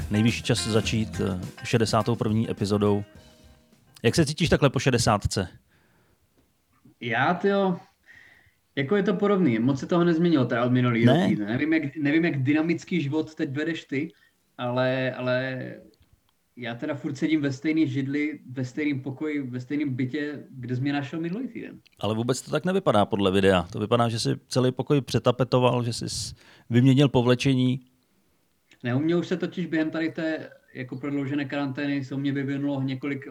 Ne, nejvyšší čas začít 61. Eh, epizodou. Jak se cítíš takhle po 60? Já, tyjo, jako je to podobný, moc se toho nezměnilo teda od minulého ne. týdne. Nevím jak, nevím, jak dynamický život teď vedeš ty, ale, ale já teda furt sedím ve stejné židli, ve stejném pokoji, ve stejném bytě, kde jsi mě našel minulý týden. Ale vůbec to tak nevypadá podle videa. To vypadá, že jsi celý pokoj přetapetoval, že jsi vyměnil povlečení. Ne, u mě už se totiž během tady té jako prodloužené karantény se u mě vyvinulo několik eh,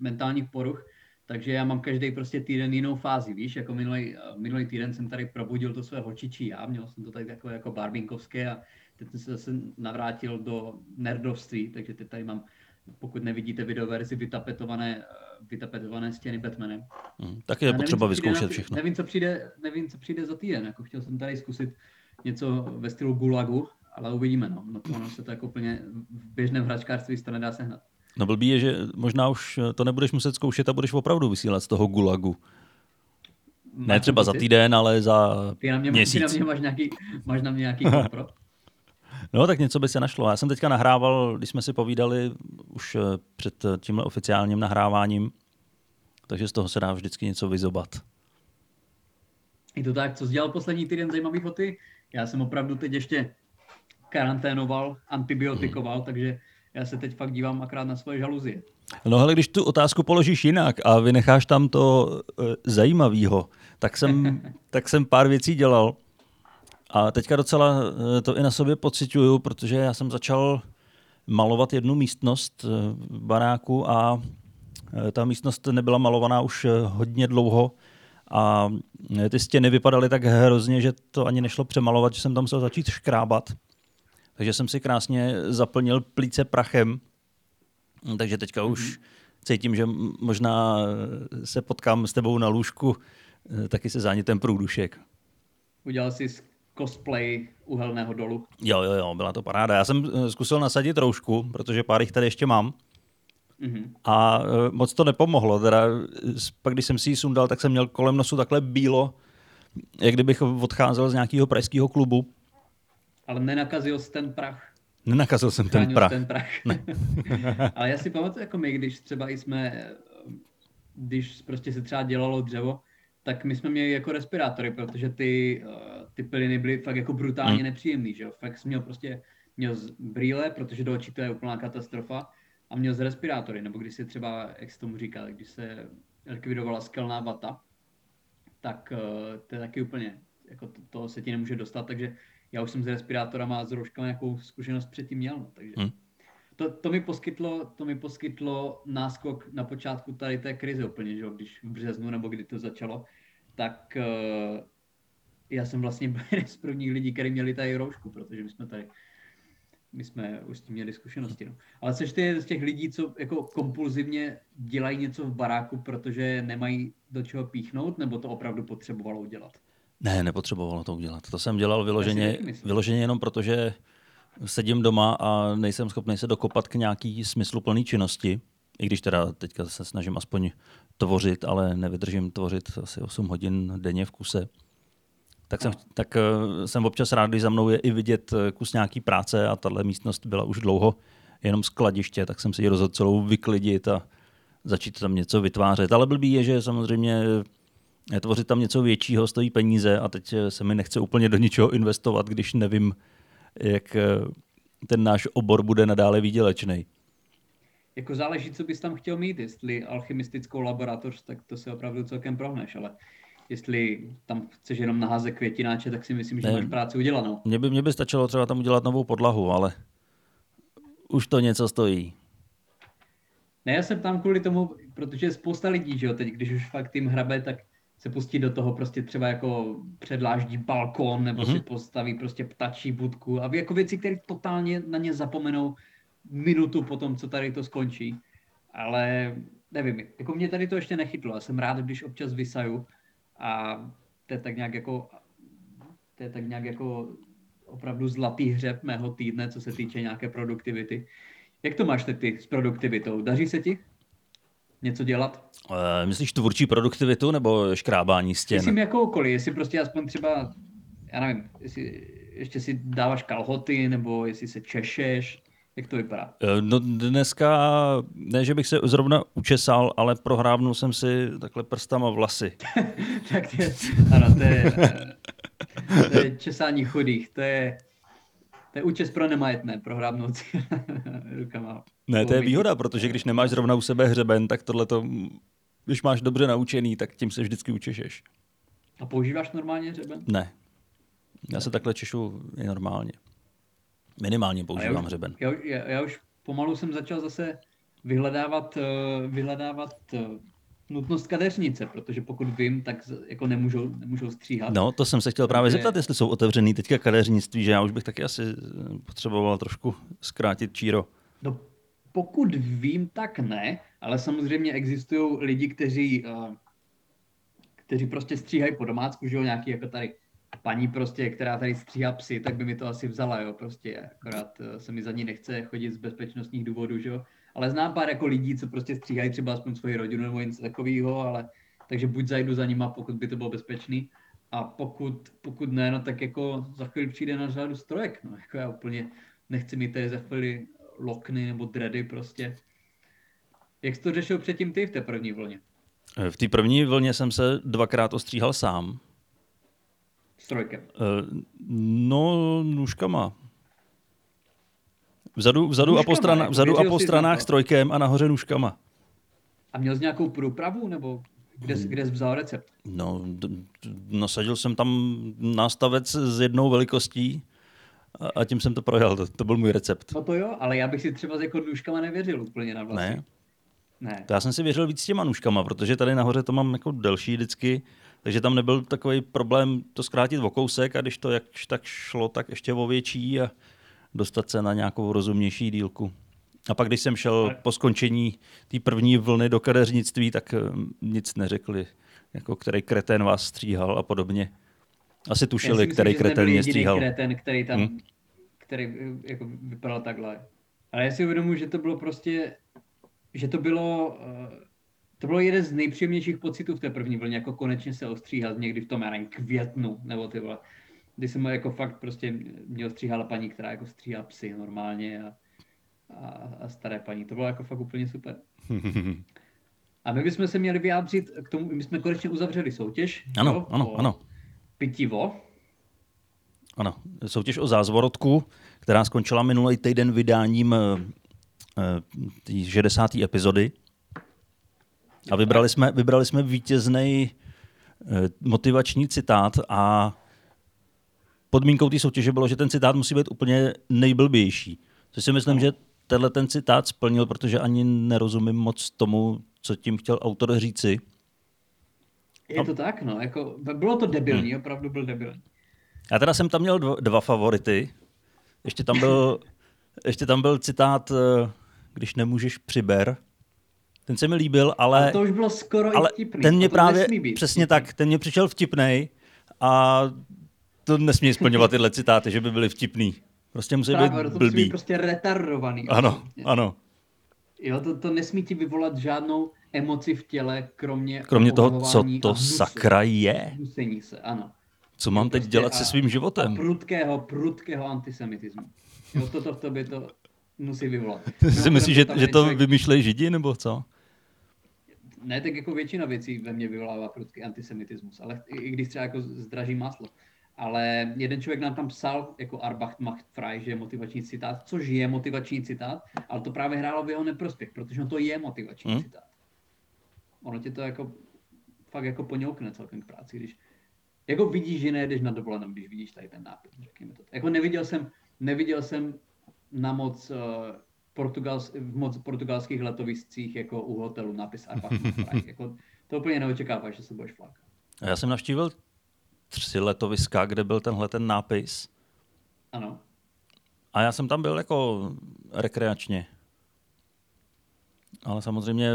mentálních poruch, takže já mám každý prostě týden jinou fázi, víš, jako minulý, eh, minulý týden jsem tady probudil to své hočičí já, měl jsem to tady takové jako barbinkovské a teď jsem se zase navrátil do nerdovství, takže teď tady mám pokud nevidíte videoverzi, vytapetované, vytapetované stěny Batmanem. Hmm, taky je potřeba nevím, vyzkoušet všechno. Nevím co, přijde, nevím, co přijde za týden. Jako chtěl jsem tady zkusit něco ve stylu Gulagu, ale uvidíme. No. No to ono se to jako úplně v běžném hračkářství to nedá sehnat. No blbý je, že možná už to nebudeš muset zkoušet a budeš opravdu vysílat z toho Gulagu. Ne třeba za týden, ale za ty na mě, měsíc. Ty na mě máš nějaký, máš na mě nějaký kompro? No, tak něco by se našlo. Já jsem teďka nahrával, když jsme si povídali už eh, před eh, tímhle oficiálním nahráváním, takže z toho se dá vždycky něco vyzobat. Je to tak, co jsi dělal poslední týden zajímavý foty? Já jsem opravdu teď ještě karanténoval, antibiotikoval, hmm. takže já se teď fakt dívám akrát na svoje žaluzie. No ale když tu otázku položíš jinak a vynecháš tam to uh, zajímavého, tak jsem, tak jsem pár věcí dělal. A teďka docela eh, to i na sobě pocituju, protože já jsem začal malovat jednu místnost v eh, baráku a eh, ta místnost nebyla malovaná už hodně dlouho a ty stěny vypadaly tak hrozně, že to ani nešlo přemalovat, že jsem tam musel začít škrábat. Takže jsem si krásně zaplnil plíce prachem, takže teďka mm-hmm. už cítím, že možná se potkám s tebou na lůžku taky se zánětem průdušek. Udělal jsi cosplay uhelného dolu. Jo, jo, jo, byla to paráda. Já jsem eh, zkusil nasadit roušku, protože pár jich tady ještě mám. Mm-hmm. A eh, moc to nepomohlo. Teda, pak když jsem si ji sundal, tak jsem měl kolem nosu takhle bílo, jak kdybych odcházel z nějakého pražského klubu. Ale nenakazil jsi ten prach. Nenakazil jsem ten prach. ten prach. Ne. Ale já si pamatuju, jako my, když třeba jsme, když prostě se třeba dělalo dřevo, tak my jsme měli jako respirátory, protože ty, uh, ty plyny byly fakt jako brutálně hmm. nepříjemný, že jo. Fakt jsem měl prostě, měl z brýle, protože do očí to je úplná katastrofa, a měl z respirátory, nebo když se třeba, jak se tomu říká, když se likvidovala skelná vata, tak uh, to je taky úplně, jako to, to se ti nemůže dostat, takže já už jsem s respirátorama a s rouškami nějakou zkušenost předtím měl, no, takže... Hmm. To, to, mi poskytlo, to mi poskytlo náskok na počátku tady té krize úplně, že jo, když v březnu nebo kdy to začalo, tak uh, já jsem vlastně byl z prvních lidí, kteří měli tady roušku, protože my jsme tady my jsme už s tím měli zkušenosti. No. Ale jsi ty z těch lidí, co jako kompulzivně dělají něco v baráku, protože nemají do čeho píchnout, nebo to opravdu potřebovalo udělat? Ne, nepotřebovalo to udělat. To jsem dělal vyloženě, vyloženě jenom proto, že sedím doma a nejsem schopný se dokopat k nějaký smysluplný činnosti. I když teda teďka se snažím aspoň tvořit, ale nevydržím tvořit asi 8 hodin denně v kuse. Tak jsem, tak eh, jsem občas rád, když za mnou je i vidět eh, kus nějaký práce a tahle místnost byla už dlouho jenom skladiště, tak jsem si ji rozhodl celou vyklidit a začít tam něco vytvářet. Ale blbý je, že samozřejmě tvořit tam něco většího stojí peníze a teď se mi nechce úplně do ničeho investovat, když nevím, jak ten náš obor bude nadále výdělečný jako záleží, co bys tam chtěl mít, jestli alchymistickou laboratoř, tak to se opravdu celkem prohneš, ale jestli tam chceš jenom naházet květináče, tak si myslím, že ne, máš práci udělanou. Mně by, mě by stačilo třeba tam udělat novou podlahu, ale už to něco stojí. Ne, já jsem tam kvůli tomu, protože spousta lidí, že jo, teď, když už fakt tím hrabe, tak se pustí do toho prostě třeba jako předláždí balkon nebo mm-hmm. si postaví prostě ptačí budku a jako věci, které totálně na ně zapomenou, minutu po tom, co tady to skončí. Ale nevím, jako mě tady to ještě nechytlo. Já jsem rád, když občas vysaju a to je tak nějak jako to je tak nějak jako opravdu zlatý hřeb mého týdne, co se týče nějaké produktivity. Jak to máš ty s produktivitou? Daří se ti něco dělat? Uh, myslíš tvůrčí produktivitu nebo škrábání stěn? Myslím jakoukoliv, jestli prostě aspoň třeba, já nevím, jestli ještě si dáváš kalhoty, nebo jestli se češeš, Jak to vypadá? No dneska, ne, že bych se zrovna učesal, ale prohrávnul jsem si takhle prstama vlasy. tak je, ano, to je, to je česání chudých, to je, to je účes pro nemajetné, prohrábnout si rukama. Ne, to je výhoda, protože když nemáš zrovna u sebe hřeben, tak tohle to, když máš dobře naučený, tak tím se vždycky učešeš. A používáš normálně hřeben? Ne. Já se takhle češu i normálně. Minimálně používám já už, hřeben. Já, já, já už pomalu jsem začal zase vyhledávat, eh, vyhledávat eh, nutnost kadeřnice, protože pokud vím, tak jako nemůžou, nemůžou stříhat. No, to jsem se chtěl právě zeptat, jestli jsou otevřený teďka kadeřnictví, že já už bych taky asi potřeboval trošku zkrátit číro. No, pokud vím, tak ne, ale samozřejmě existují lidi, kteří, uh, kteří prostě stříhají po domácku, že jo, nějaký jako tady paní prostě, která tady stříhá psy, tak by mi to asi vzala, jo, prostě, akorát uh, se mi za ní nechce chodit z bezpečnostních důvodů, že jo, ale znám pár jako lidí, co prostě stříhají třeba aspoň svoji rodinu nebo něco takového, ale takže buď zajdu za nima, pokud by to bylo bezpečný, a pokud, pokud ne, no tak jako za chvíli přijde na řadu strojek, no, jako já úplně nechci mít tady za chvíli lokny nebo dready prostě. Jak jsi to řešil předtím ty v té první vlně? V té první vlně jsem se dvakrát ostříhal sám. Strojkem? Eh, no, nůžkama. Vzadu, vzadu nůžkama, a po, strana, vzadu a po stranách strojkem a nahoře nůžkama. A měl jsi nějakou průpravu, nebo kde, jsi, kde jsi vzal recept? No, nasadil jsem tam nástavec s jednou velikostí a, a tím jsem to projel. To, to byl můj recept. No to jo, ale já bych si třeba s jako nůžkama nevěřil úplně na vlasy. Ne? Ne. To já jsem si věřil víc s těma nůžkama, protože tady nahoře to mám jako delší vždycky, takže tam nebyl takový problém to zkrátit o kousek a když to jak tak šlo, tak ještě o větší a dostat se na nějakou rozumnější dílku. A pak, když jsem šel po skončení té první vlny do kadeřnictví, tak eh, nic neřekli, jako který kretén vás stříhal a podobně. Asi tušili, myslím, který kretén mě stříhal. kretén, který tam, hmm? který eh, jako vypadal takhle. Ale já si uvědomuji, že to bylo prostě, že to bylo, uh, to bylo jeden z nejpříjemnějších pocitů v té první vlně, jako konečně se ostříhat někdy v tom, já květnu, nebo ty vole. Kdy jsem jako fakt prostě mě ostříhala paní, která jako stříhá psy normálně a, a, a staré paní. To bylo jako fakt úplně super. A my bychom se měli vyjádřit k tomu, my jsme konečně uzavřeli soutěž. Ano, jo, ano, ano. Pitivo. Ano, soutěž o zázvorotku, která skončila minulý týden vydáním uh, té 60. epizody. A vybrali jsme, vybrali jsme vítězný uh, motivační citát a podmínkou té soutěže bylo, že ten citát musí být úplně nejblbější. Což si myslím, že tenhle ten citát splnil, protože ani nerozumím moc tomu, co tím chtěl autor říci. Je to tak, no. Jako, bylo to debilní, hmm. opravdu byl debilní. Já teda jsem tam měl dva, dva favority. Ještě tam byl, ještě tam byl citát, eh, když nemůžeš přiber. Ten se mi líbil, ale... A to už bylo skoro ale i vtipný. Ten mě právě, přesně tak, ten mě přišel vtipnej a to nesmí splňovat tyhle citáty, že by byly vtipný. Prostě musí právě, být to blbý. Být prostě retardovaný. Ano, absolutně. ano. Jo, to, to nesmí ti vyvolat žádnou emoci v těle, kromě Kromě toho, co to sakra je. Se, ano. Co mám teď prostě dělat a, se svým životem? A prudkého, prudkého antisemitismu. Jo, toto v tobě to musí vyvolat. Ty si myslíš, že, že to člověk... vymýšlejí židi, nebo co? Ne, tak jako většina věcí ve mně vyvolává prudký antisemitismus, ale i když třeba jako zdraží máslo. Ale jeden člověk nám tam psal jako Arbacht macht frei, že je motivační citát, což je motivační citát, ale to právě hrálo v jeho neprospěch, protože to je motivační hmm. citát. Ono tě to jako fakt jako poňoukne celkem k práci, když jako vidíš, že nejedeš na dovolenou, když vidíš tady ten nápis, řekněme to. Jako neviděl jsem, neviděl jsem na moc uh, portugals, v moc portugalských letoviscích jako u hotelu nápis Arbacht jako, to úplně neočekáváš, že se budeš flákat. Já jsem navštívil tři letoviska, kde byl tenhle ten nápis. Ano. A já jsem tam byl jako rekreačně. Ale samozřejmě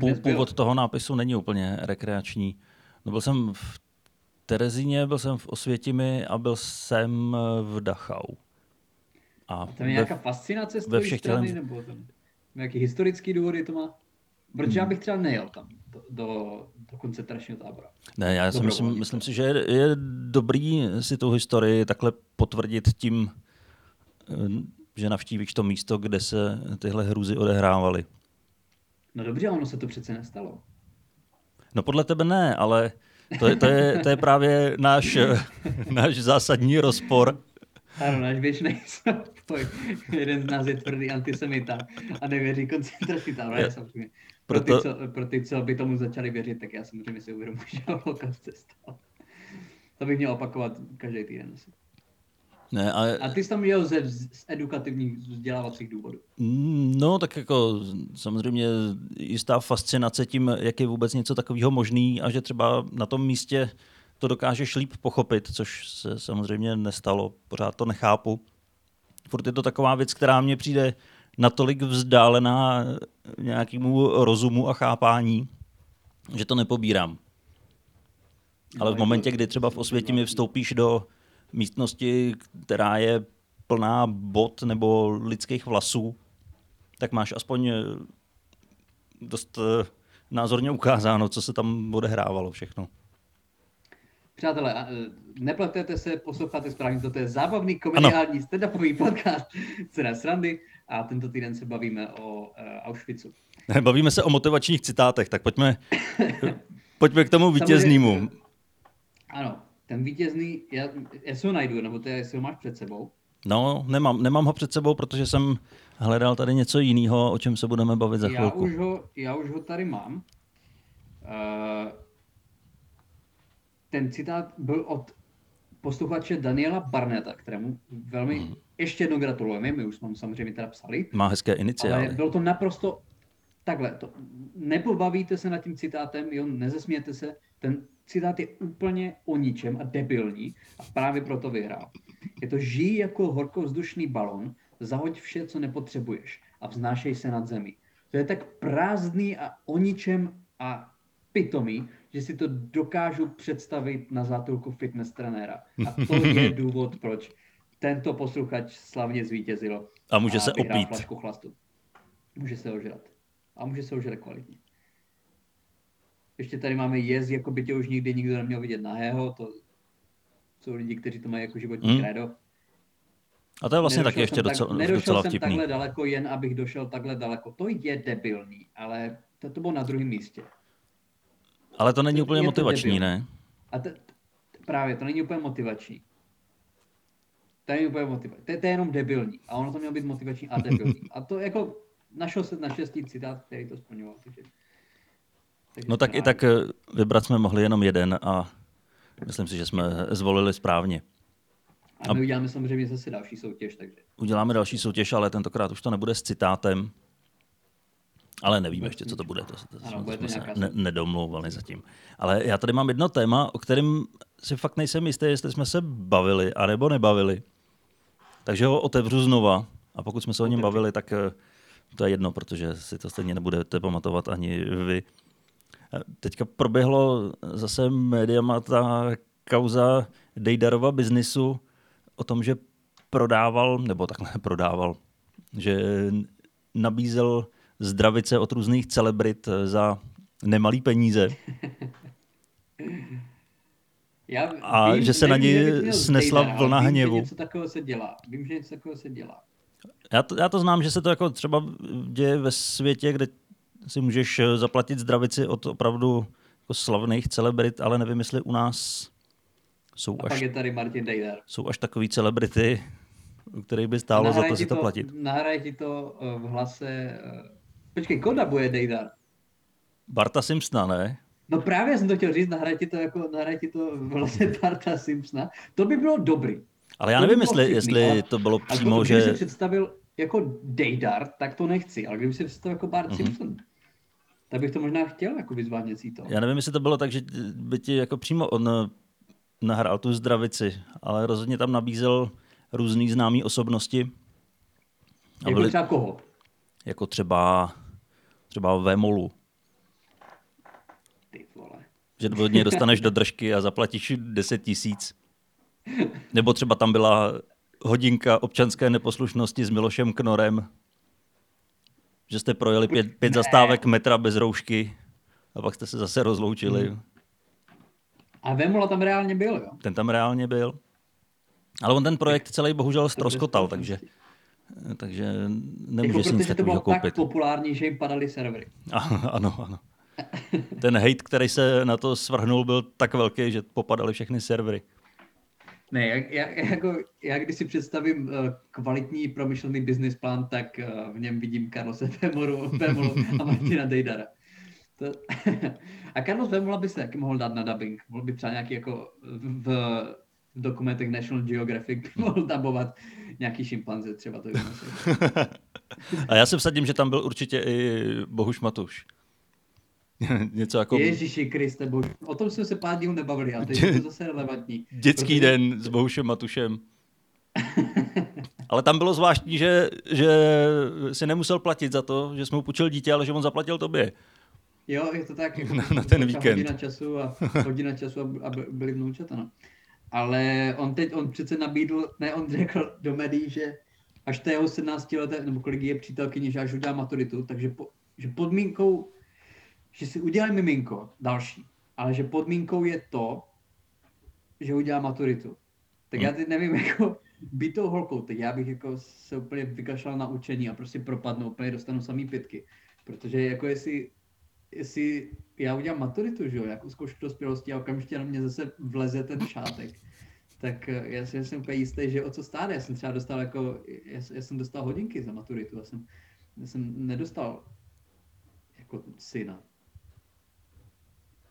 pů, původ toho nápisu není úplně rekreační. No byl jsem v Terezíně, byl jsem v Osvětimi a byl jsem v Dachau. A, a tam je nějaká fascinace z ve všech strany, tělem... nebo tam nějaký historický důvody to má? Protože hmm. já bych třeba nejel tam do, do, koncentračního tábora. Ne, já si myslím, myslím si, že je, je dobrý si tu historii takhle potvrdit tím, že navštívíš to místo, kde se tyhle hrůzy odehrávaly. No dobře, ono se to přece nestalo. No podle tebe ne, ale to je, to je, to je právě náš, náš zásadní rozpor. Ano, náš běžný spoj. Jeden z nás je tvrdý antisemita a nevěří koncentraci tábora, samozřejmě. Pro, Proto... ty, co, pro ty, co by tomu začali věřit, tak já samozřejmě si uvědomuji, že holokaust se stal. To bych měl opakovat každý týden asi. Ne, ale... A ty jsi tam jel ze, z edukativních vzdělávacích důvodů. Mm, no, tak jako samozřejmě jistá fascinace tím, jak je vůbec něco takového možný a že třeba na tom místě to dokážeš líp pochopit, což se samozřejmě nestalo, pořád to nechápu. Furt je to taková věc, která mně přijde natolik vzdálená nějakému rozumu a chápání, že to nepobírám. Ale v momentě, kdy třeba v Osvětimi vstoupíš do místnosti, která je plná bot nebo lidských vlasů, tak máš aspoň eh, dost eh, názorně ukázáno, co se tam odehrávalo všechno. Přátelé, eh, nepletete se, posloucháte správně, toto je zábavný komediální stand-upový podcast Cena srandy a tento týden se bavíme o uh, Auschwitzu. Bavíme se o motivačních citátech, tak pojďme, pojďme k tomu vítěznému. Ano, ten vítězný, já, já si ho najdu, nebo ty, jestli ho máš před sebou. No, nemám, nemám ho před sebou, protože jsem hledal tady něco jiného, o čem se budeme bavit za chvilku. Já už ho, já už ho tady mám. Uh, ten citát byl od posluchače Daniela Barneta, kterému velmi hmm. Ještě jednou gratulujeme, my už jsme mu samozřejmě teda psali. Má hezké iniciály. Ale bylo to naprosto takhle. To, nepobavíte se nad tím citátem, jo, nezesmějete se, ten citát je úplně o ničem a debilní a právě proto vyhrál. Je to žij jako horkovzdušný balon, zahoď vše, co nepotřebuješ a vznášej se nad zemi. To je tak prázdný a o ničem a pitomý, že si to dokážu představit na zátulku fitness trenéra. A to je důvod, proč tento posluchač slavně zvítězil. A může a se opít. Flašku chlastu. Může se ožrat. A může se ožrat kvalitně. Ještě tady máme jez, jako by tě už nikdy nikdo neměl vidět nahého. To jsou lidi, kteří to mají jako životní hmm. kredo. A to je vlastně taky ještě docela, tak, nedošel docela jsem vtipný. takhle daleko, jen abych došel takhle daleko. To je debilní, ale to, to bylo na druhém místě. Ale to není to, úplně motivační, ne? A to, právě, to není úplně motivační. To není úplně motivační. To, to je jenom debilní. A ono to mělo být motivační a debilní. A to jako našel se naštěstí citát, který to splňoval. Takže no tak i tak eh, vybrat jsme mohli jenom jeden a myslím si, že jsme zvolili správně. A my uděláme samozřejmě zase další soutěž. Takže... Uděláme další soutěž, ale tentokrát už to nebude s citátem. Ale nevíme ještě, co to bude. To, to, ano, jsme se ne, nedomlouvali zatím. Ale já tady mám jedno téma, o kterém si fakt nejsem jistý, jestli jsme se bavili, anebo nebavili. Takže ho otevřu znova. A pokud jsme se o něm bavili, tak eh, to je jedno, protože si to stejně nebudete pamatovat ani vy. Teďka proběhlo zase médiama ta kauza Dejdarova biznisu o tom, že prodával, nebo takhle prodával, že nabízel zdravice od různých celebrit za nemalý peníze. Já a vím, že se na ně snesla Dejdar, vlna vím, hněvu. Že něco takového se dělá. Vím, že něco takového se dělá. Já to, já to znám, že se to jako třeba děje ve světě, kde si můžeš eh, zaplatit zdravici od opravdu jako slavných celebrit, ale nevím, jestli u nás jsou A až, pak je tady Martin Dejdar. jsou až takový celebrity, u kterých by stálo za to si to, to platit. Nahraje ti to eh, v hlase... Eh, počkej, koda bude Dejdar? Barta Simpsona, ne? No právě jsem to chtěl říct, nahraje ti to, jako, nahraje ti to v hlase Barta Simpsona. To by bylo dobrý. Ale já nevím, jestli, vtipný, jestli ale, to bylo přímo, že... Kdyby si představil jako Dejdar, tak to nechci, ale kdyby si představil jako Bart uh-huh. Simpson, tak bych to možná chtěl jako vyzvádět si to. Já nevím, jestli to bylo tak, že by ti jako přímo on eh, nahrál tu zdravici, ale rozhodně tam nabízel různý známý osobnosti. A jako byli, třeba koho? Jako třeba, třeba Vémolu. Že od něj dostaneš do držky a zaplatíš 10 tisíc. Nebo třeba tam byla hodinka občanské neposlušnosti s Milošem Knorem, že jste projeli pět, pět zastávek metra bez roušky a pak jste se zase rozloučili. Hmm. A Vemola tam reálně byl, jo? Ten tam reálně byl. Ale on ten projekt celý bohužel stroskotal, takže takže nemůže jako, si nic to bylo koupit. tak populární, že jim padaly servery. ano, ano. Ten hate, který se na to svrhnul, byl tak velký, že popadaly všechny servery. Ne, já, já, jako, já když si představím uh, kvalitní promyšlený business plán, tak uh, v něm vidím Carlose Femoru, Femolu a Martina Dejdara. To, a Carlos Vemola by se taky mohl dát na dubbing. Mohl by třeba nějaký jako v, v dokumentech National Geographic by mohl dabovat nějaký šimpanze třeba to A já se vsadím, že tam byl určitě i Bohuš Matuš. Něco jako... Ježíši Kriste, bož. o tom jsme se pár dílů nebavili a teď je to zase relevantní. Dětský protože... den s Bohušem Matušem. Ale tam bylo zvláštní, že, že si nemusel platit za to, že jsme mu půjčil dítě, ale že on zaplatil tobě. Jo, je to tak. Jako na, na ten víkend. Hodina času a, hodina času a, a byli vnoučata, no. Ale on teď, on přece nabídl, ne, on řekl do médií, že až té jeho 17 leté, nebo kolik je přítelkyně, že až udělá maturitu, takže po, že podmínkou že si udělá miminko další, ale že podmínkou je to, že udělá maturitu. Tak hmm. já teď nevím, jako být tou holkou, tak já bych jako se úplně vykašlal na učení a prostě propadnu, úplně dostanu samý pětky. Protože jako jestli, jestli já udělám maturitu, že jo, jako zkoušku dospělosti a okamžitě na mě zase vleze ten šátek, tak eh, já, si, jsem úplně jistý, že o co stát. Já jsem třeba dostal jako, já, já jsem dostal hodinky za maturitu, já jsem, já jsem nedostal jako syna.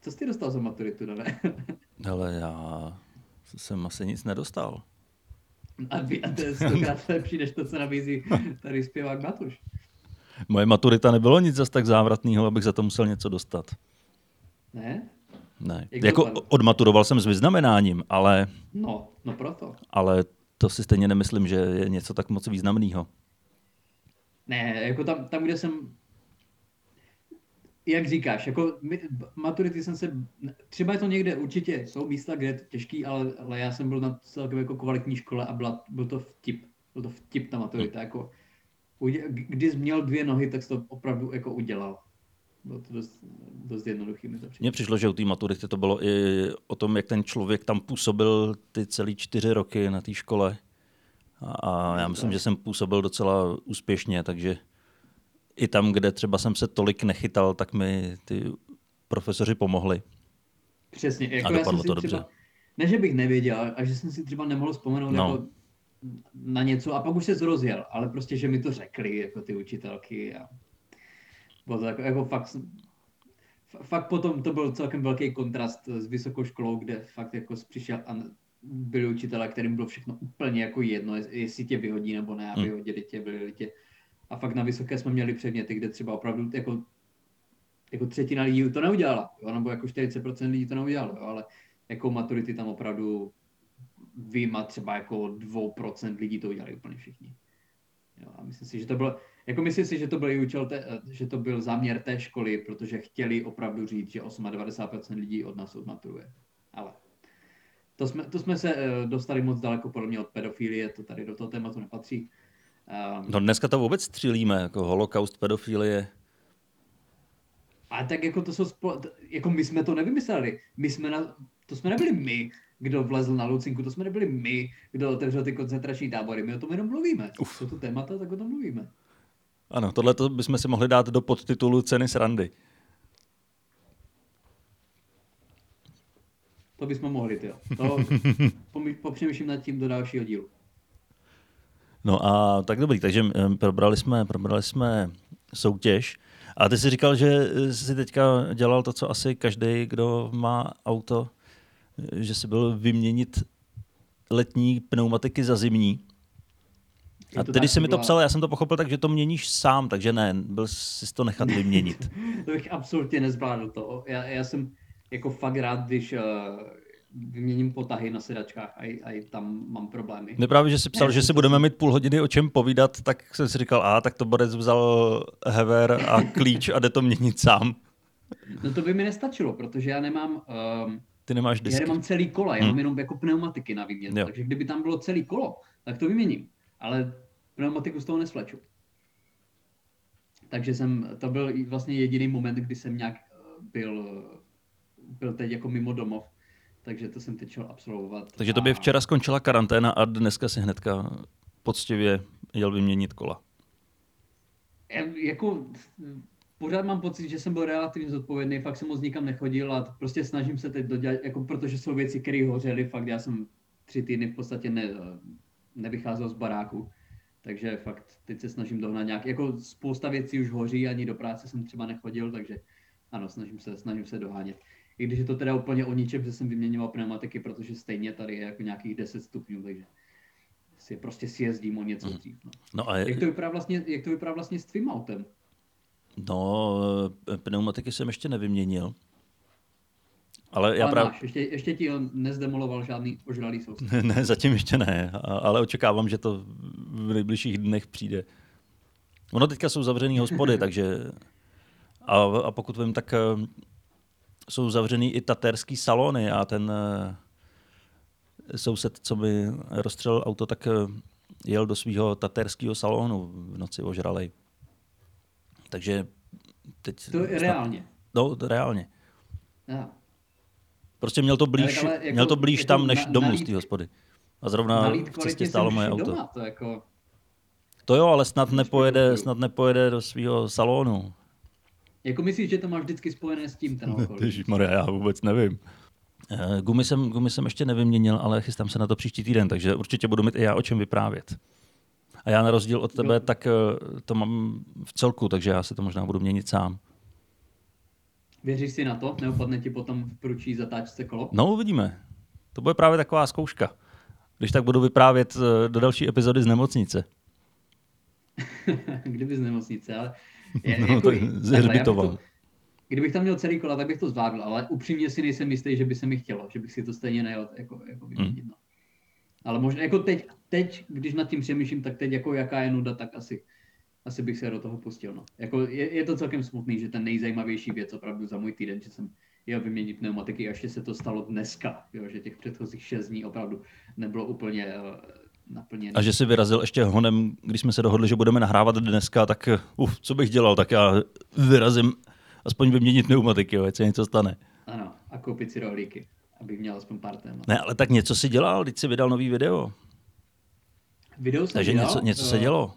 Co jsi dostal za maturitu, ne? Ale já jsem asi nic nedostal. A, a to je stokrát lepší, než to, co nabízí tady zpěvák Matuš. Moje maturita nebylo nic zas tak závratného, abych za to musel něco dostat. Ne? Ne. Jak jako dopadl? odmaturoval jsem s vyznamenáním, ale... No, no proto. Ale to si stejně nemyslím, že je něco tak moc významného. Ne, jako tam, tam, kde jsem jak říkáš, jako maturity jsem se, třeba je to někde, určitě jsou místa, kde je to těžký, ale, ale já jsem byl na celkem jako kvalitní škole a byla, byl to vtip, byl to vtip ta maturita, hmm. jako když měl dvě nohy, tak to opravdu jako udělal. Bylo to dost, dost jednoduchý mi to Mně přišlo, že u té maturity to bylo i o tom, jak ten člověk tam působil ty celé čtyři roky na té škole. A, a já myslím, že jsem působil docela úspěšně, takže i tam, kde třeba jsem se tolik nechytal, tak mi ty profesoři pomohli. Přesně. Jako a dopadlo to dobře. ne, že bych nevěděl, a že jsem si třeba nemohl vzpomenout no. jako na něco a pak už se zrozjel, ale prostě, že mi to řekli, jako ty učitelky a bylo to jako, jako fakt, fakt potom to byl celkem velký kontrast s vysokou školou, kde fakt jako přišel a byli učitelé, kterým bylo všechno úplně jako jedno, jestli tě vyhodí nebo ne, a hmm. vyhodili tě, byli tě a fakt na vysoké jsme měli předměty, kde třeba opravdu jako, jako třetina lidí to neudělala, jo? nebo jako 40% lidí to neudělalo, jo? ale jako maturity tam opravdu výjima třeba jako 2% lidí to udělali úplně všichni. Jo? A myslím si, že to bylo, jako myslím si, že to byl i účel, te, že to byl záměr té školy, protože chtěli opravdu říct, že 98% lidí od nás odmaturuje. Ale to jsme, to jsme se eh, dostali moc daleko podle mě od pedofilie, to tady do toho tématu nepatří. Um, no dneska to vůbec střílíme, jako holokaust, pedofilie. A tak jako to jsou, spole... jako my jsme to nevymysleli. My jsme na, to jsme nebyli my, kdo vlezl na Lucinku, to jsme nebyli my, kdo otevřel ty koncentrační tábory. My o tom jenom mluvíme. Uf. Jsou to témata, tak o tom mluvíme. Ano, tohle bychom si mohli dát do podtitulu Ceny srandy. To bychom mohli, jo. To popřemýšlím nad tím do dalšího dílu. No a tak dobrý, takže probrali jsme, probrali jsme soutěž. A ty jsi říkal, že jsi teďka dělal to, co asi každý, kdo má auto, že jsi byl vyměnit letní pneumatiky za zimní. A tedy jsi mi to psal, já jsem to pochopil tak, že to měníš sám, takže ne, byl jsi to nechat vyměnit. to bych absolutně nezvládl to. Já, já jsem jako fakt rád, když vyměním potahy na sedačkách a, a tam mám problémy. Ne právě, že jsi psal, ne, že si budeme mít půl hodiny o čem povídat, tak jsem si říkal, a tak to Borec vzal hever a klíč a jde to měnit sám. No to by mi nestačilo, protože já nemám... Um, Ty nemáš disky. Já nemám celý kola, já hmm. mám jenom jako pneumatiky na výměnu. Takže kdyby tam bylo celý kolo, tak to vyměním. Ale pneumatiku z toho nesvleču. Takže jsem, to byl vlastně jediný moment, kdy jsem nějak eh, byl, byl teď jako mimo domov takže to jsem teď šel absolvovat. Takže to by včera skončila karanténa a dneska si hnedka poctivě jel vyměnit kola? Jako pořád mám pocit, že jsem byl relativně zodpovědný, fakt jsem moc nikam nechodil a prostě snažím se teď dodělat, jako protože jsou věci, které hořely, fakt já jsem tři týdny v podstatě ne, nevycházel z baráku, takže fakt teď se snažím dohnat nějak, jako spousta věcí už hoří, ani do práce jsem třeba nechodil, takže ano, snažím se, snažím se dohánět. I když je to teda úplně o ničem, že jsem vyměňoval pneumatiky, protože stejně tady je jako nějakých 10 stupňů, takže si prostě si jezdím o něco mhm. dřív. No. No a je... jak, to vypadá vlastně, jak to vypadá vlastně s tvým autem? No, eh, pneumatiky jsem ještě nevyměnil. Ale já právě... Ještě, ještě ti nezdemoloval žádný ožralý soustav. Ne, ne, zatím ještě ne, ale očekávám, že to v nejbližších dnech přijde. Ono teďka jsou zavřený hospody, takže... A, a pokud vím, tak eh, jsou zavřený i taterský salony a ten eh, soused, co mi rozstřelil auto, tak jel do svého taterského salonu v noci ožralej. Takže teď... To je reálně. No, reálně. Ja. Prostě měl to blíž, ale, jako, měl to blíž tam, než na, domů z té hospody. A zrovna v cestě stálo moje auto. Doma, to, jako... to jo, ale snad nepojede, snad nepojede do svého salonu. Jako myslíš, že to máš vždycky spojené s tím ten Maria, já vůbec nevím. Eh, gumy jsem, gumy jsem ještě nevyměnil, ale chystám se na to příští týden, takže určitě budu mít i já o čem vyprávět. A já na rozdíl od tebe, tak eh, to mám v celku, takže já se to možná budu měnit sám. Věříš si na to? Neupadne ti potom v průčí zatáčce kolo? No, uvidíme. To bude právě taková zkouška. Když tak budu vyprávět eh, do další epizody z nemocnice. Kdyby z nemocnice, ale... Je, no, jako, tak z hřbitova. Kdybych tam měl celý kola, tak bych to zvládl, ale upřímně si nejsem jistý, že by se mi chtělo, že bych si to stejně nejel jako, jako vyměnit. Hmm. No. Ale možná jako teď, teď, když nad tím přemýšlím, tak teď jako jaká je nuda, tak asi, asi bych se do toho pustil. No. Jako je, je, to celkem smutný, že ten nejzajímavější věc opravdu za můj týden, že jsem jel vyměnit pneumatiky a ještě se to stalo dneska, jo, že těch předchozích šest dní opravdu nebylo úplně uh, naplněné. A že si vyrazil ještě honem, když jsme se dohodli, že budeme nahrávat dneska, tak uf, co bych dělal, tak já vyrazím aspoň vyměnit pneumatiky, jo, ať se něco stane. Ano, a koupit si rohlíky abych měl aspoň pár témat. Ne, ale tak něco si dělal, teď si vydal nový video. Video jsem Takže vydal, něco, něco se eh, dělo.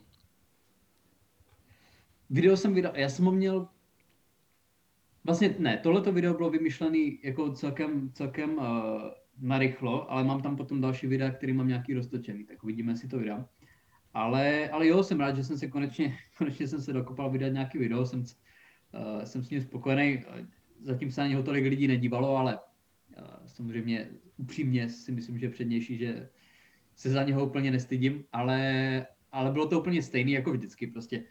Video jsem vydal, já jsem ho měl Vlastně ne, tohleto video bylo vymyšlené jako celkem, celkem uh, narychlo, ale mám tam potom další videa, který mám nějaký roztočený, tak uvidíme, jestli to vydám. Ale, ale jo, jsem rád, že jsem se konečně, konečně jsem se dokopal vydat nějaký video, jsem, uh, jsem s ním spokojený. Zatím se na něho tolik lidí nedívalo, ale samozřejmě upřímně si myslím, že přednější, že se za něho úplně nestydím, ale, ale bylo to úplně stejný jako vždycky. Prostě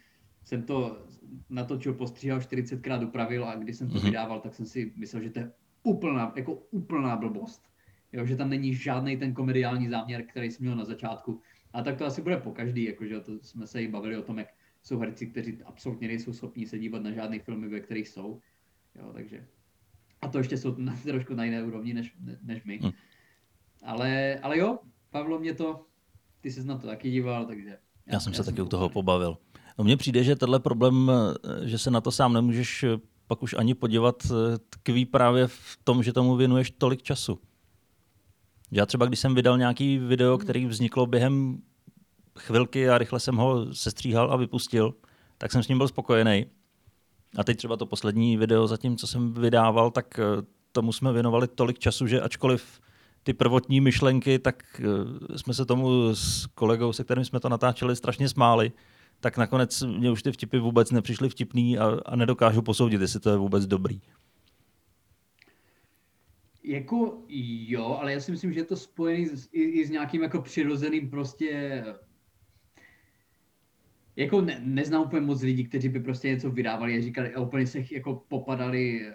jsem to natočil, postříhal, 40krát upravil a když jsem to mm-hmm. vydával, tak jsem si myslel, že to je úplná, jako úplná blbost. Jo, že tam není žádný ten komediální záměr, který jsem měl na začátku. A tak to asi bude po každý, jakože to jsme se i bavili o tom, jak jsou herci, kteří absolutně nejsou schopni se dívat na žádné filmy, ve kterých jsou. Jo, takže a to ještě jsou na, trošku na jiné úrovni než, než my. Hmm. Ale, ale jo, Pavlo, mě to, ty jsi na to taky díval, takže... Já, já jsem já se taky u toho pobavil. No mně přijde, že tenhle problém, že se na to sám nemůžeš pak už ani podívat, tkví právě v tom, že tomu věnuješ tolik času. Já třeba, když jsem vydal nějaký video, který vzniklo během chvilky a rychle jsem ho sestříhal a vypustil, tak jsem s ním byl spokojený. A teď třeba to poslední video zatím, co jsem vydával, tak eh, tomu jsme věnovali tolik času, že ačkoliv ty prvotní myšlenky, tak eh, jsme se tomu s kolegou, se kterým jsme to natáčeli, strašně smáli, tak nakonec mě už ty vtipy vůbec nepřišly vtipný a, a nedokážu posoudit, jestli to je vůbec dobrý. Jako jo, ale já si myslím, že je to spojený s, i, i s nějakým jako přirozeným prostě jako ne, neznám úplně moc lidí, kteří by prostě něco vydávali a říkali a úplně se jako popadali,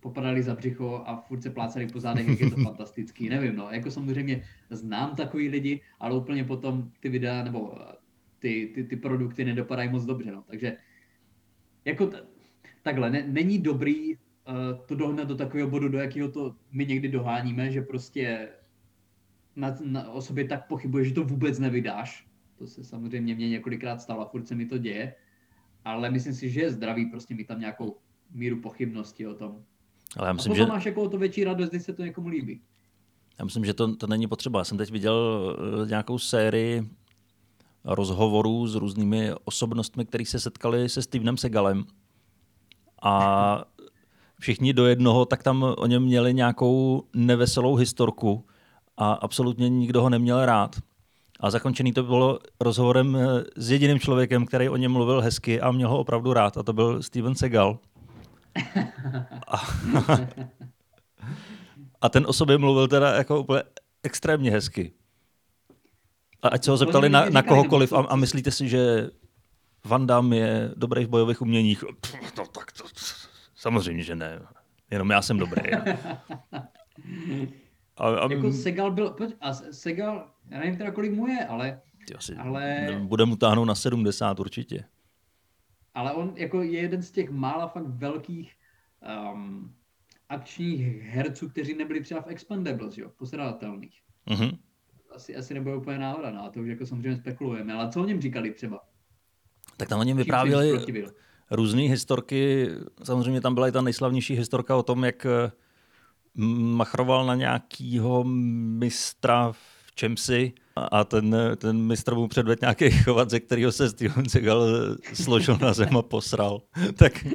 popadali za břicho a furt se plácali po zádech, jak je to fantastický, nevím, no, jako samozřejmě znám takový lidi, ale úplně potom ty videa nebo eh, ty, ty, ty produkty nedopadají moc dobře, no, takže jako t- takhle, ne, není dobrý to dohnat do takového bodu, do jakého to my někdy doháníme, že prostě na, na, o sobě tak pochybuješ, že to vůbec nevydáš, to se samozřejmě mě několikrát stalo a furt se mi to děje. Ale myslím si, že je zdravý prostě mít tam nějakou míru pochybnosti o tom. Ale já myslím, a potom že... máš jako o to větší radost, když se to někomu líbí. Já myslím, že to, to není potřeba. Já jsem teď viděl uh, nějakou sérii rozhovorů s různými osobnostmi, které se setkali se Stevenem Segalem. A všichni do jednoho, tak tam o něm měli nějakou neveselou historku a absolutně nikdo ho neměl rád. A zakončený to bylo rozhovorem eh, s jediným člověkem, který o něm mluvil hezky a měl ho opravdu rád, a to byl Steven Segal. A, a ten o sobě mluvil teda jako úplně extrémně hezky. A ať se ho zeptali na, na kohokoliv a, a myslíte si, že Van Damme je dobrý v bojových uměních? No tak to, samozřejmě, že ne. Jenom já jsem dobrý. A, a... Jako Segal byl, a Segal, já nevím teda kolik mu je, ale... Asi ale... Bude mu táhnout na 70 určitě. Ale on jako je jeden z těch mála fakt velkých um, akčních herců, kteří nebyli třeba v Expendables, jo, postradatelných. Mm-hmm. Asi, asi nebude úplně náhoda, no a to už jako samozřejmě spekulujeme, ale co o něm říkali třeba? Tak tam o něm vyprávěli různé historky, samozřejmě tam byla i ta nejslavnější historka o tom, jak machroval na nějakýho mistra v čemsi a ten, ten mistr mu předvedl nějaký chovat, ze kterého se Steven Seagal složil na zem a posral. tak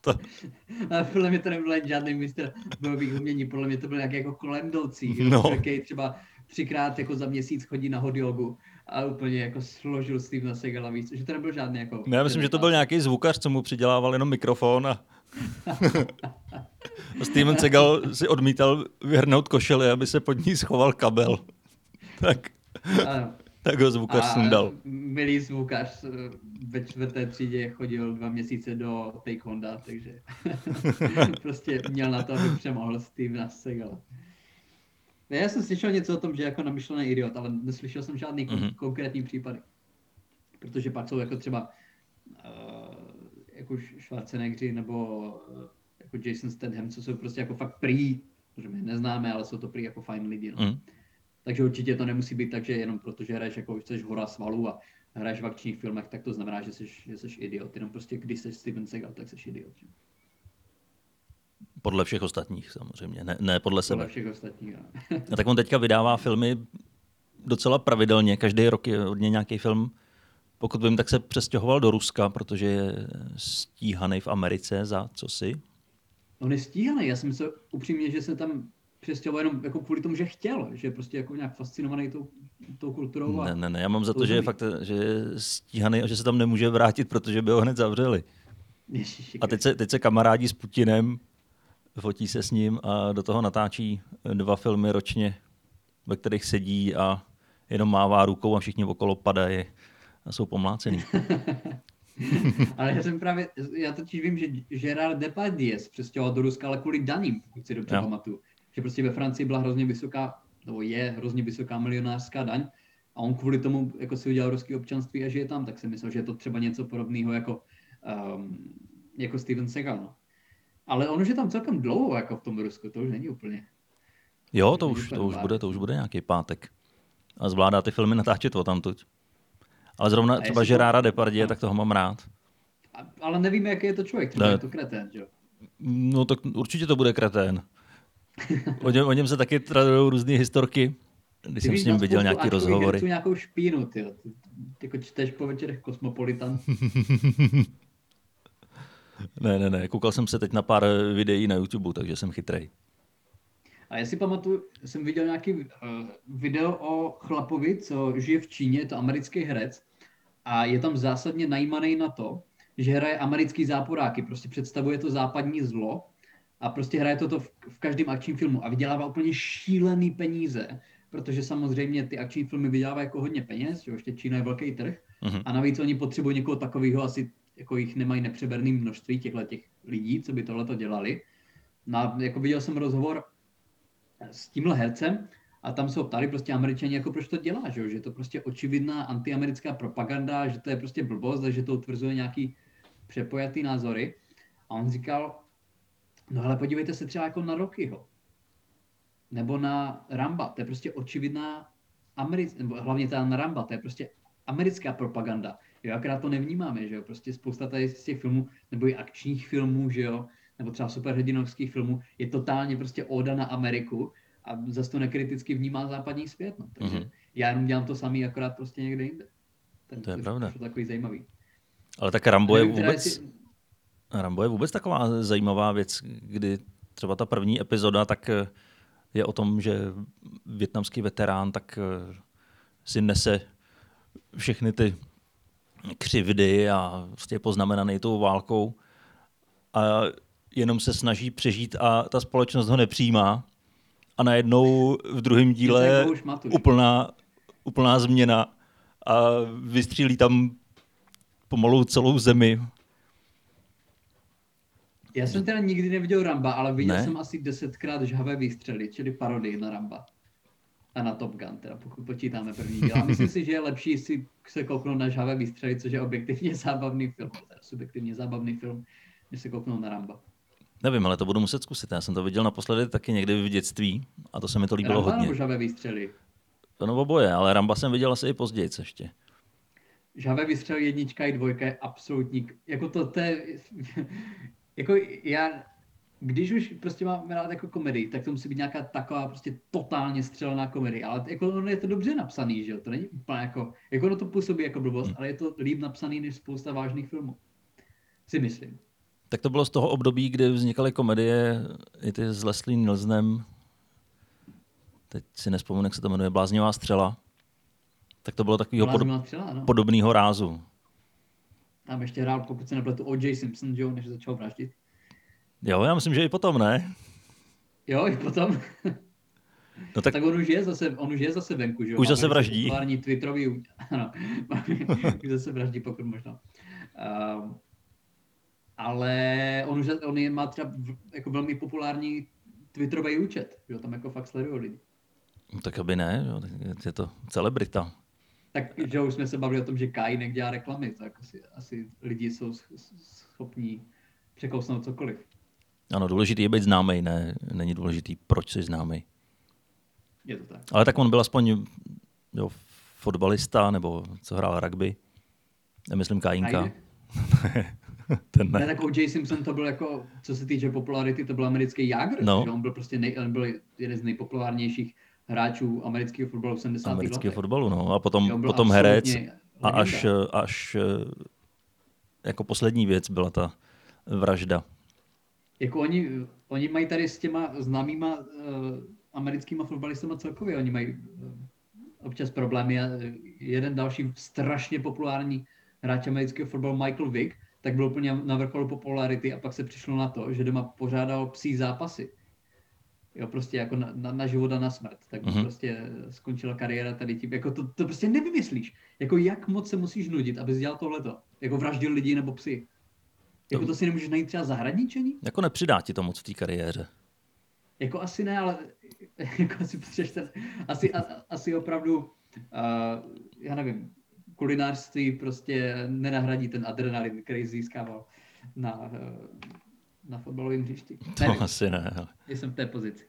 to... A podle mě to nebyl žádný mistr bojových umění, podle mě to byl nějaký jako kolendoucí, no. který třeba třikrát jako za měsíc chodí na hot yogu a úplně jako složil Stevena Segala víc, že to nebyl žádný jako... No, já myslím, že to byl nějaký zvukař, co mu přidělával jenom mikrofon a Steven Segal si odmítal vyhrnout košely, aby se pod ní schoval kabel. tak, ano. tak ho zvukař sundal. Milý zvukař ve čtvrté třídě chodil dva měsíce do Take Honda, takže prostě měl na to, aby přemohl Stevena Segala. Já jsem slyšel něco o tom, že jako namyšlený idiot, ale neslyšel jsem žádný mm-hmm. konkrétní případy. Protože pak jsou jako třeba uh, jako Schwarzeneggeri nebo uh, jako Jason Statham, co jsou prostě jako fakt prý, protože my neznáme, ale jsou to prý jako fajn lidi. No. Mm. Takže určitě to nemusí být tak, že jenom protože hraješ jako jsi hora svalů a hraješ v akčních filmech, tak to znamená, že jsi, že jsi idiot. Jenom prostě, když jsi Steven Seagal, tak jsi idiot. Že? Podle všech ostatních samozřejmě, ne, ne podle sebe. Podle všech ostatních, a tak on teďka vydává filmy docela pravidelně, každý rok je od něj nějaký film. Pokud vím, tak se přestěhoval do Ruska, protože je stíhaný v Americe za co si? On je stíhaný, já jsem se upřímně, že se tam přestěhoval jenom jako kvůli tomu, že chtěl, že je prostě jako nějak fascinovaný tou, tou kulturou. A ne, ne, ne, já mám za to, že je fakt že je stíhaný a že se tam nemůže vrátit, protože by ho hned zavřeli. Ježiši, a teď se, teď se kamarádí s Putinem fotí se s ním a do toho natáčí dva filmy ročně, ve kterých sedí a jenom mává rukou a všichni okolo padají a jsou pomlácený. ale já jsem právě, já totiž vím, že Gerard Depardieu přestěhoval do Ruska, ale kvůli daním, pokud si dobře pamatuju. Že prostě ve Francii byla hrozně vysoká, nebo je hrozně vysoká milionářská daň a on kvůli tomu jako si udělal ruské občanství a žije tam, tak si myslel, že je to třeba něco podobného jako, um, jako Steven Seagal. No. Ale on už je tam celkem dlouho jako v tom Rusku, to už není úplně. Jo, to, už, to už, bude, to už bude nějaký pátek. A zvládá ty filmy natáčet o tamtuť. Ale zrovna třeba Žerára to... Depardie, tak toho mám rád. A, ale nevíme, jaký je to člověk, třeba ne. je to kretén, jo? No tak určitě to bude kretén. O něm, o něm se taky tradují různé historky, když ty jsem s ním viděl nějaký rozhovory. Ty nějakou špínu, ty, ty jako čteš po večerech Kosmopolitan. Ne, ne, ne. Koukal jsem se teď na pár videí na YouTube, takže jsem chytrej. A já si pamatuju, jsem viděl nějaký uh, video o chlapovi, co žije v Číně, je to americký herec a je tam zásadně najímaný na to, že hraje americký záporáky, prostě představuje to západní zlo a prostě hraje toto v, v každém akčním filmu a vydělává úplně šílený peníze, protože samozřejmě ty akční filmy vydělávají jako hodně peněz, že ještě Čína je velký trh uh-huh. a navíc oni potřebují někoho takového asi jako jich nemají nepřeberný množství těchto těch lidí, co by tohle dělali. No, jako viděl jsem rozhovor s tímhle hercem a tam se ho ptali prostě američani, jako proč to dělá, že, že to prostě očividná antiamerická propaganda, že to je prostě blbost, že to utvrzuje nějaký přepojatý názory. A on říkal, no ale podívejte se třeba jako na Rockyho. Nebo na Ramba, to je prostě očividná americká, nebo hlavně ta na Ramba, to je prostě americká propaganda. Jo, akorát to nevnímáme, že jo, prostě spousta tady z těch filmů, nebo i akčních filmů, že jo, nebo třeba superhrdinovských filmů, je totálně prostě oda na Ameriku a zase to nekriticky vnímá západní svět, no. Takže mm-hmm. já jenom dělám to samý, akorát prostě někde jinde. Ten, to je pravda. To takový zajímavý. Ale tak Rambo je vůbec... Si... Rambo je vůbec taková zajímavá věc, kdy třeba ta první epizoda tak eh, je o tom, že větnamský veterán tak eh, si nese všechny ty křivdy a prostě je poznamenaný tou válkou a jenom se snaží přežít a ta společnost ho nepřijímá. A najednou v druhém díle úplná, úplná změna a vystřílí tam pomalu celou zemi. Já jsem teda nikdy neviděl Ramba, ale viděl ne? jsem asi desetkrát žhavé výstřely, čili parodii na Ramba. A na Top Gun, teda pokud počítáme první díl. Myslím si, že je lepší si se kouknout na žhavé výstřely, což je objektivně zábavný film, teda subjektivně zábavný film, než se kouknout na Ramba. Nevím, ale to budu muset zkusit. Já jsem to viděl naposledy taky někdy v dětství a to se mi to líbilo Ramba hodně. Ramba žhavé výstřely? No oboje, ale Ramba jsem viděl asi i později ještě. Žhavé výstřely jednička i dvojka je absolutní, jako to, to je, jako já, když už prostě mám rád jako komedii, tak to musí být nějaká taková prostě totálně střelená komedie, ale jako ono je to dobře napsaný, že jo, to není úplně jako, jako ono to působí jako blbost, hmm. ale je to líp napsaný než spousta vážných filmů, si myslím. Tak to bylo z toho období, kdy vznikaly komedie i ty s Leslie Nielsenem, teď si nespomínám, jak se to jmenuje, Bláznivá střela. Tak to bylo takového pod, no. podobného rázu. Tam ještě hrál, pokud se nepletu, O.J. Simpson, jo, než začal vraždit. Jo, já myslím, že i potom, ne? Jo, i potom. No tak... tak on už je zase, on už je zase venku, že jo? Už zase vraždí. Populární Twitterový, ano, už zase vraždí, pokud možno. Um, ale on už on je, má třeba jako velmi populární Twitterový účet, že tam jako fakt sledují lidi. No, tak aby ne, jo, je to celebrita. Tak, že už jsme se bavili o tom, že Kajinek dělá reklamy, tak asi, asi lidi jsou schopní překousnout cokoliv. Ano, důležitý je být známý, ne, není důležitý, proč jsi známý. Je to tak. Ale tak on byl aspoň jo, fotbalista, nebo co hrál rugby. Nemyslím Kajinka. Ten ne. ne. tak O.J. Simpson to byl jako, co se týče popularity, to byl americký Jagr. No. Že on byl prostě nej, on byl jeden z nejpopulárnějších hráčů amerického fotbalu v 70. Amerického fotbalu, no. A potom, potom herec a až, až jako poslední věc byla ta vražda. Jako oni, oni mají tady s těma známýma uh, americkýma fotbalistama celkově, oni mají uh, občas problémy. Jeden další strašně populární hráč amerického fotbalu Michael Vick, tak byl úplně na vrcholu popularity a pak se přišlo na to, že doma pořádal psí zápasy. Jo, prostě jako na, na, na život a na smrt. Tak uh-huh. prostě skončila kariéra tady tím. Jako to, to prostě nevymyslíš. Jako jak moc se musíš nudit, abys dělal tohleto. Jako vraždil lidi nebo psy. Jako to si nemůžeš najít třeba zahradničení? Jako nepřidá ti to moc v té kariéře. Jako asi ne, ale jako asi, ten, asi, a, asi opravdu, uh, já nevím, kulinářství prostě nenahradí ten adrenalin, který získával na, eh, na fotbalovém hřišti. To nevím. asi ne. Ale... Jsem v té pozici.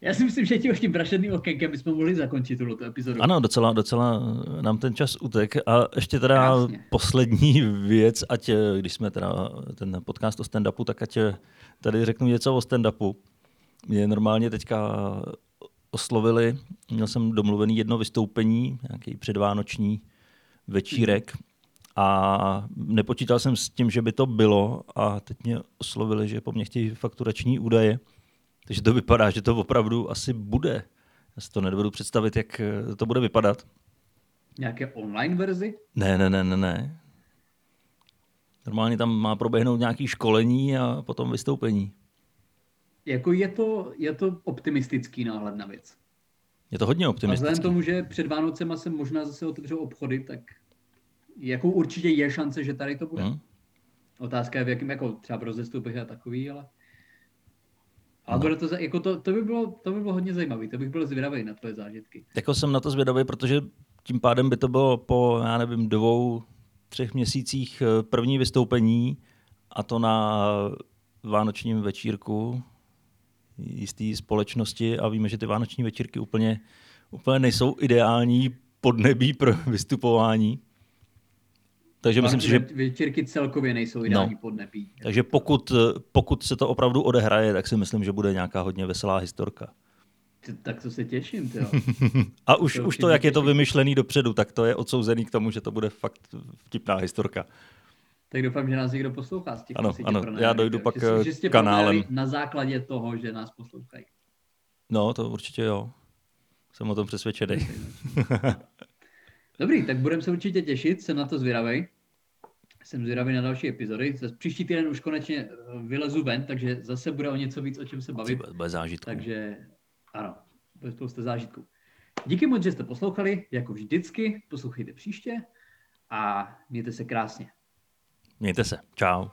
Já si myslím, že tím tím brašedným okénkem bychom mohli zakončit tuto epizodu. Ano, docela, docela nám ten čas utek. A ještě teda Krásně. poslední věc, ať eh, když jsme teda ten podcast o stand-upu, tak ať eh, tady řeknu něco o stand-upu. Mě normálně teďka oslovili, měl jsem domluvený jedno vystoupení, nějaký předvánoční večírek a nepočítal jsem s tím, že by to bylo a teď mě oslovili, že po mně chtějí fakturační údaje, takže to vypadá, že to opravdu asi bude. Já si to nedovedu představit, jak to bude vypadat. Nějaké online verzi? Ne, ne, ne, ne, ne. Normálně tam má proběhnout nějaké školení a potom vystoupení. Jako je to, je to optimistický náhled na věc. Je to hodně optimistické. A vzhledem tomu, že před Vánocema se možná zase otevřou obchody, tak jako určitě je šance, že tady to bude. Hmm. Otázka je, v jakém, jako třeba v rozestupech a takový, ale ale bude to, jako to, to, by bylo, to by bylo hodně zajímavé, to bych byl zvědavý na tvoje zážitky. Jako jsem na to zvědavý, protože tím pádem by to bylo po, já nevím, dvou, třech měsících eh, první vystoupení a to na vánočním večírku jisté společnosti a víme, že ty vánoční večírky úplně, úplně nejsou ideální podnebí pro vystupování. Takže myslím si, že... Večírky celkově nejsou ideální no. podnebí. Takže pokud, pokud se to opravdu odehraje, tak si myslím, že bude nějaká hodně veselá historka. Tak to se těším, tyjo. A už to, už to, jak těším. je to vymyšlený dopředu, tak to je odsouzený k tomu, že to bude fakt vtipná historka. Tak doufám, že nás někdo poslouchá z těch Ano, ano, já dojdu pak že, že kanálem. Na základě toho, že nás poslouchají. No, to určitě jo. Jsem o tom přesvědčený. Dobrý, tak budeme se určitě těšit, jsem na to zvědavý. Jsem zvědavý na další epizody. Příští týden už konečně eh, vylezu ven, takže zase bude o něco víc, o čem se bavit. Bez zážitku. Takže ano, bude spousta zážitků. Díky moc, že jste poslouchali, jako vždycky. Poslouchejte příště a mějte se krásně. Mějte se. Čau.